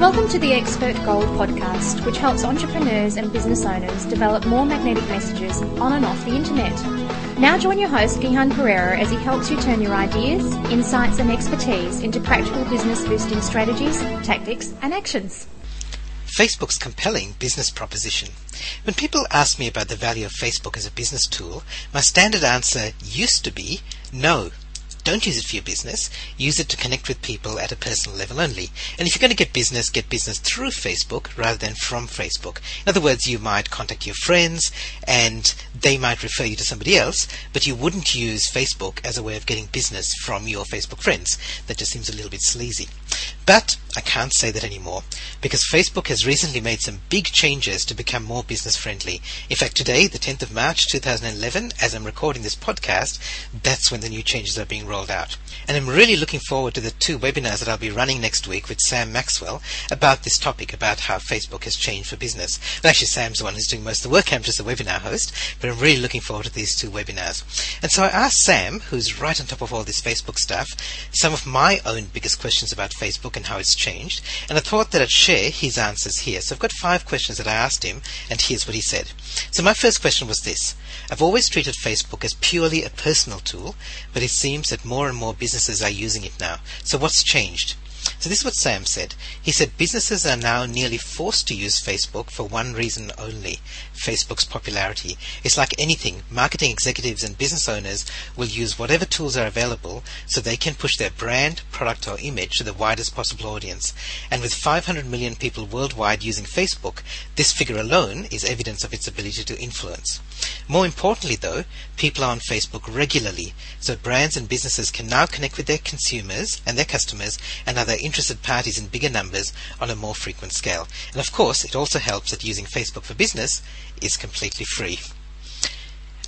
Welcome to the Expert Gold podcast, which helps entrepreneurs and business owners develop more magnetic messages on and off the internet. Now join your host, Gihan Perera, as he helps you turn your ideas, insights, and expertise into practical business boosting strategies, tactics, and actions. Facebook's compelling business proposition. When people ask me about the value of Facebook as a business tool, my standard answer used to be no. Don't use it for your business. Use it to connect with people at a personal level only. And if you're going to get business, get business through Facebook rather than from Facebook. In other words, you might contact your friends and they might refer you to somebody else, but you wouldn't use Facebook as a way of getting business from your Facebook friends. That just seems a little bit sleazy. But I can't say that anymore because Facebook has recently made some big changes to become more business friendly. In fact, today, the 10th of March 2011, as I'm recording this podcast, that's when the new changes are being rolled out. And I'm really looking forward to the two webinars that I'll be running next week with Sam Maxwell about this topic, about how Facebook has changed for business. Well, actually, Sam's the one who's doing most of the work. I'm just the webinar host, but I'm really looking forward to these two webinars. And so I asked Sam, who's right on top of all this Facebook stuff, some of my own biggest questions about Facebook and how it's changed, and I thought that I'd share his answers here. So I've got five questions that I asked him, and here's what he said. So my first question was this. I've always treated Facebook as purely a personal tool, but it seems that more and more businesses are using it now. So what's changed? So this is what Sam said. He said businesses are now nearly forced to use Facebook for one reason only Facebook's popularity. It's like anything, marketing executives and business owners will use whatever tools are available so they can push their brand, product, or image to the widest possible audience. And with 500 million people worldwide using Facebook, this figure alone is evidence of its ability to influence. More importantly, though, people are on Facebook regularly, so brands and businesses can now connect with their consumers and their customers and other interested parties in bigger numbers on a more frequent scale. And of course, it also helps that using Facebook for business is completely free.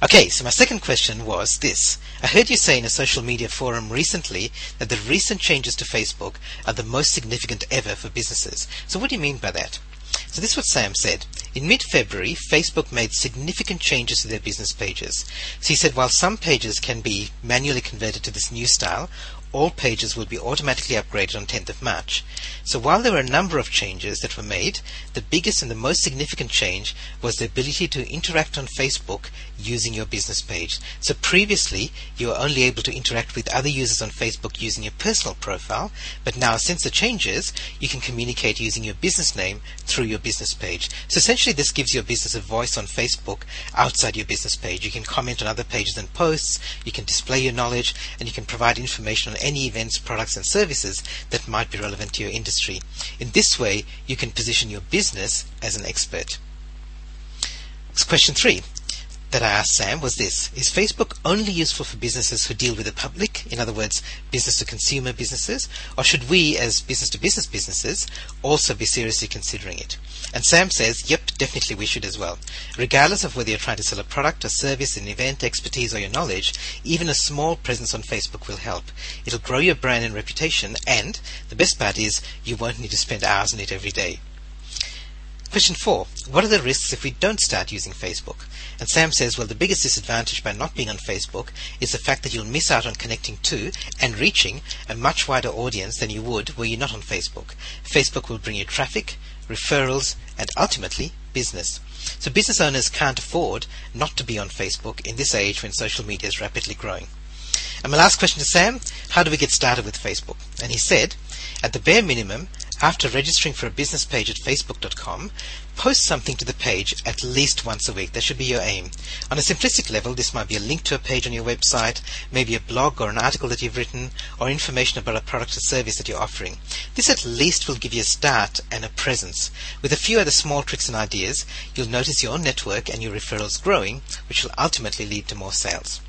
Okay, so my second question was this. I heard you say in a social media forum recently that the recent changes to Facebook are the most significant ever for businesses. So what do you mean by that? So this is what Sam said. In mid-February, Facebook made significant changes to their business pages. So he said while some pages can be manually converted to this new style, all pages will be automatically upgraded on 10th of March. So while there were a number of changes that were made, the biggest and the most significant change was the ability to interact on Facebook using your business page. So previously, you were only able to interact with other users on Facebook using your personal profile, but now since the changes, you can communicate using your business name through your business page. So essentially this gives your business a voice on Facebook outside your business page. You can comment on other pages and posts, you can display your knowledge, and you can provide information on any events, products, and services that might be relevant to your industry. In this way, you can position your business as an expert. Question three that I asked Sam was this Is Facebook only useful for businesses who deal with the public, in other words, business to consumer businesses, or should we, as business to business businesses, also be seriously considering it? And Sam says, yep, definitely we should as well. Regardless of whether you're trying to sell a product, a service, an event, expertise, or your knowledge, even a small presence on Facebook will help. It'll grow your brand and reputation, and the best part is you won't need to spend hours on it every day. Question four What are the risks if we don't start using Facebook? And Sam says, well, the biggest disadvantage by not being on Facebook is the fact that you'll miss out on connecting to and reaching a much wider audience than you would were you not on Facebook. Facebook will bring you traffic, referrals, and ultimately business. So business owners can't afford not to be on Facebook in this age when social media is rapidly growing. And my last question to Sam, how do we get started with Facebook? And he said, at the bare minimum, after registering for a business page at facebook.com, post something to the page at least once a week. That should be your aim. On a simplistic level, this might be a link to a page on your website, maybe a blog or an article that you've written, or information about a product or service that you're offering. This at least will give you a start and a presence. With a few other small tricks and ideas, you'll notice your network and your referrals growing, which will ultimately lead to more sales.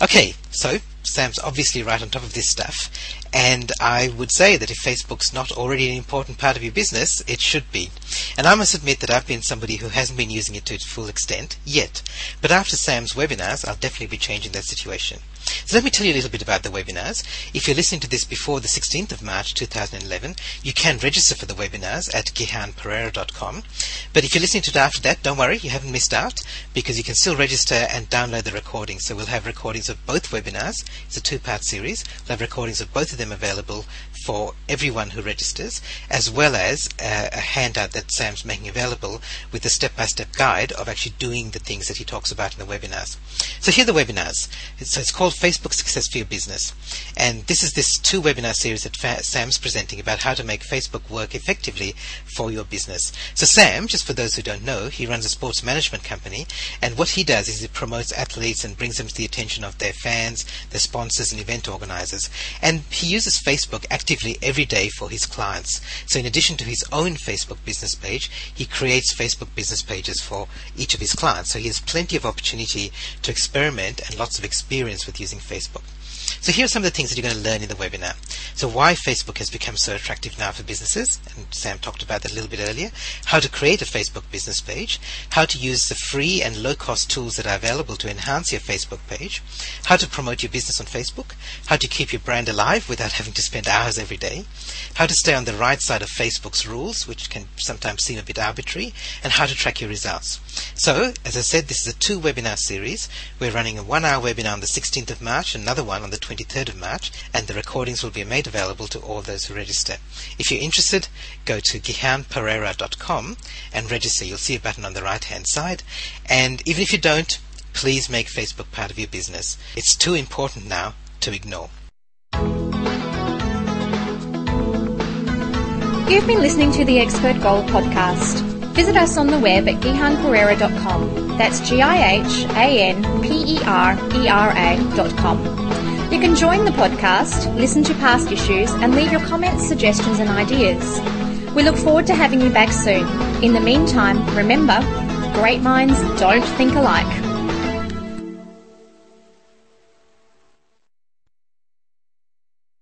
Okay, so Sam's obviously right on top of this stuff, and I would say that if Facebook's not already an important part of your business, it should be. And I must admit that I've been somebody who hasn't been using it to its full extent yet. But after Sam's webinars, I'll definitely be changing that situation. So let me tell you a little bit about the webinars. If you're listening to this before the 16th of March 2011, you can register for the webinars at gihanperera.com. But if you're listening to it after that, don't worry, you haven't missed out because you can still register and download the recordings. So we'll have recordings of both webinars. It's a two-part series. We'll have recordings of both of them available for everyone who registers, as well as uh, a handout that Sam's making available with a step-by-step guide of actually doing the things that he talks about in the webinars. So here are the webinars. So it's called Facebook Success for Your Business. And this is this two webinar series that Fa- Sam's presenting about how to make Facebook work effectively for your business. So Sam, just for those who don't know, he runs a sports management company. And what he does is he promotes athletes and brings them to the attention of their fans, their sponsors and event organizers. And he uses Facebook actively every day for his clients. So in addition to his own Facebook business page, he creates Facebook business pages for each of his clients. So he has plenty of opportunity to experiment and lots of experience with using Facebook. So here are some of the things that you're going to learn in the webinar. So why Facebook has become so attractive now for businesses, and Sam talked about that a little bit earlier, how to create a Facebook business page, how to use the free and low cost tools that are available to enhance your Facebook page, how to promote your business on Facebook, how to keep your brand alive without having to spend hours every day, how to stay on the right side of Facebook's rules, which can sometimes seem a bit arbitrary, and how to track your results. So, as I said, this is a two webinar series. We're running a one hour webinar on the 16th of March, another one on the 23rd of March, and the recordings will be made available to all those who register. If you're interested, go to gihanperera.com and register. You'll see a button on the right hand side. And even if you don't, please make Facebook part of your business. It's too important now to ignore. You've been listening to the Expert Gold podcast. Visit us on the web at gihanperera.com. That's G I H A N P E R E R A.com. You can join the podcast, listen to past issues, and leave your comments, suggestions, and ideas. We look forward to having you back soon. In the meantime, remember, great minds don't think alike.